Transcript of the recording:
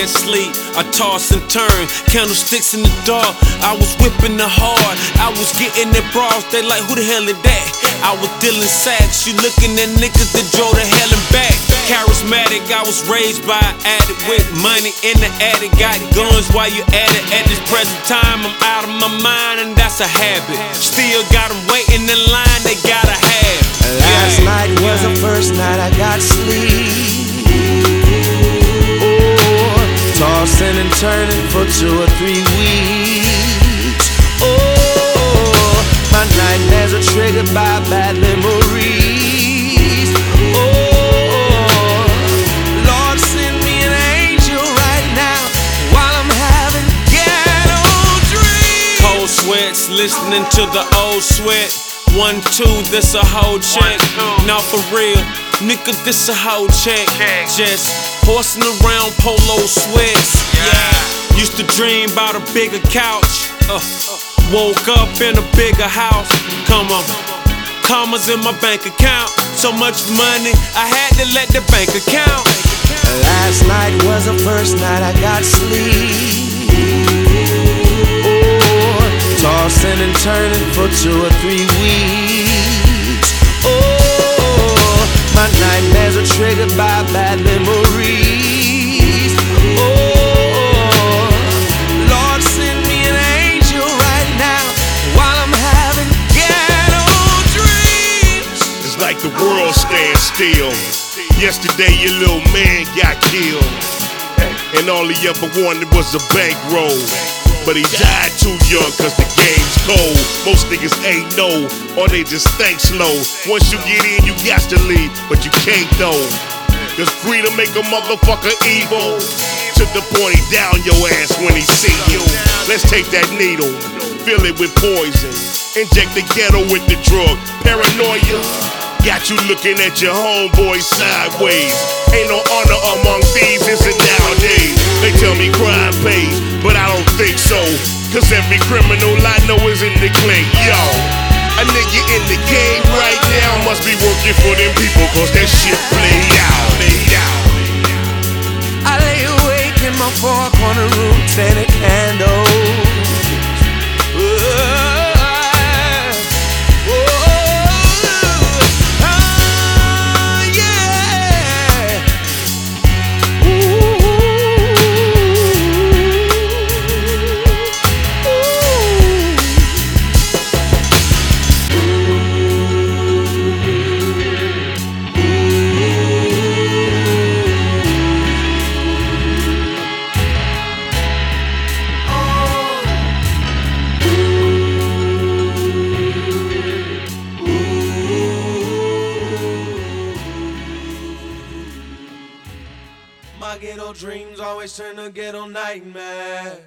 can't sleep. I toss and turn, candlesticks in the dark. I was whipping the hard, I was getting the bras. They like, who the hell is that? I was dealing sacks, you looking at niggas that drove the hell and back. Charismatic, I was raised by an addict with money in the attic. Got guns while you at it. At this present time, I'm out of my mind, and that's a habit. Still got them waiting in line, they gotta have. Last night was the first night I got sleep. Tossing and turning for two or three weeks. Oh, my nightmares are triggered by bad memories. Oh, Lord, send me an angel right now while I'm having ghetto dreams. Cold sweats, listening to the old sweat. One, two, this a whole check. Now for real, nigga, this a whole check. Just horsing around polo sweats. Yeah. Used to dream about a bigger couch. Uh, woke up in a bigger house. Come on. Commas in my bank account. So much money, I had to let the bank account. Last night was the first night I got sleep. Oh, tossing and turning for two or three weeks. Oh, my nightmares are triggered by the world stands still. Yesterday, your little man got killed. And all he ever wanted was a bankroll. But he died too young cause the game's cold. Most niggas ain't know, or they just think slow. Once you get in, you got to leave, but you can't though. Cause greed'll make a motherfucker evil. To the point he down your ass when he see you. Let's take that needle, fill it with poison. Inject the ghetto with the drug. Paranoia. Got you looking at your homeboy sideways. Ain't no honor among thieves, is it nowadays? They tell me crime pays, but I don't think so. Cause every criminal I know is in the clink, yo. A nigga in the game right now must be working for them people, cause that shit play out. Play out. I lay awake in my four corner room, ten candles. My ghetto dreams always turn to ghetto nightmares.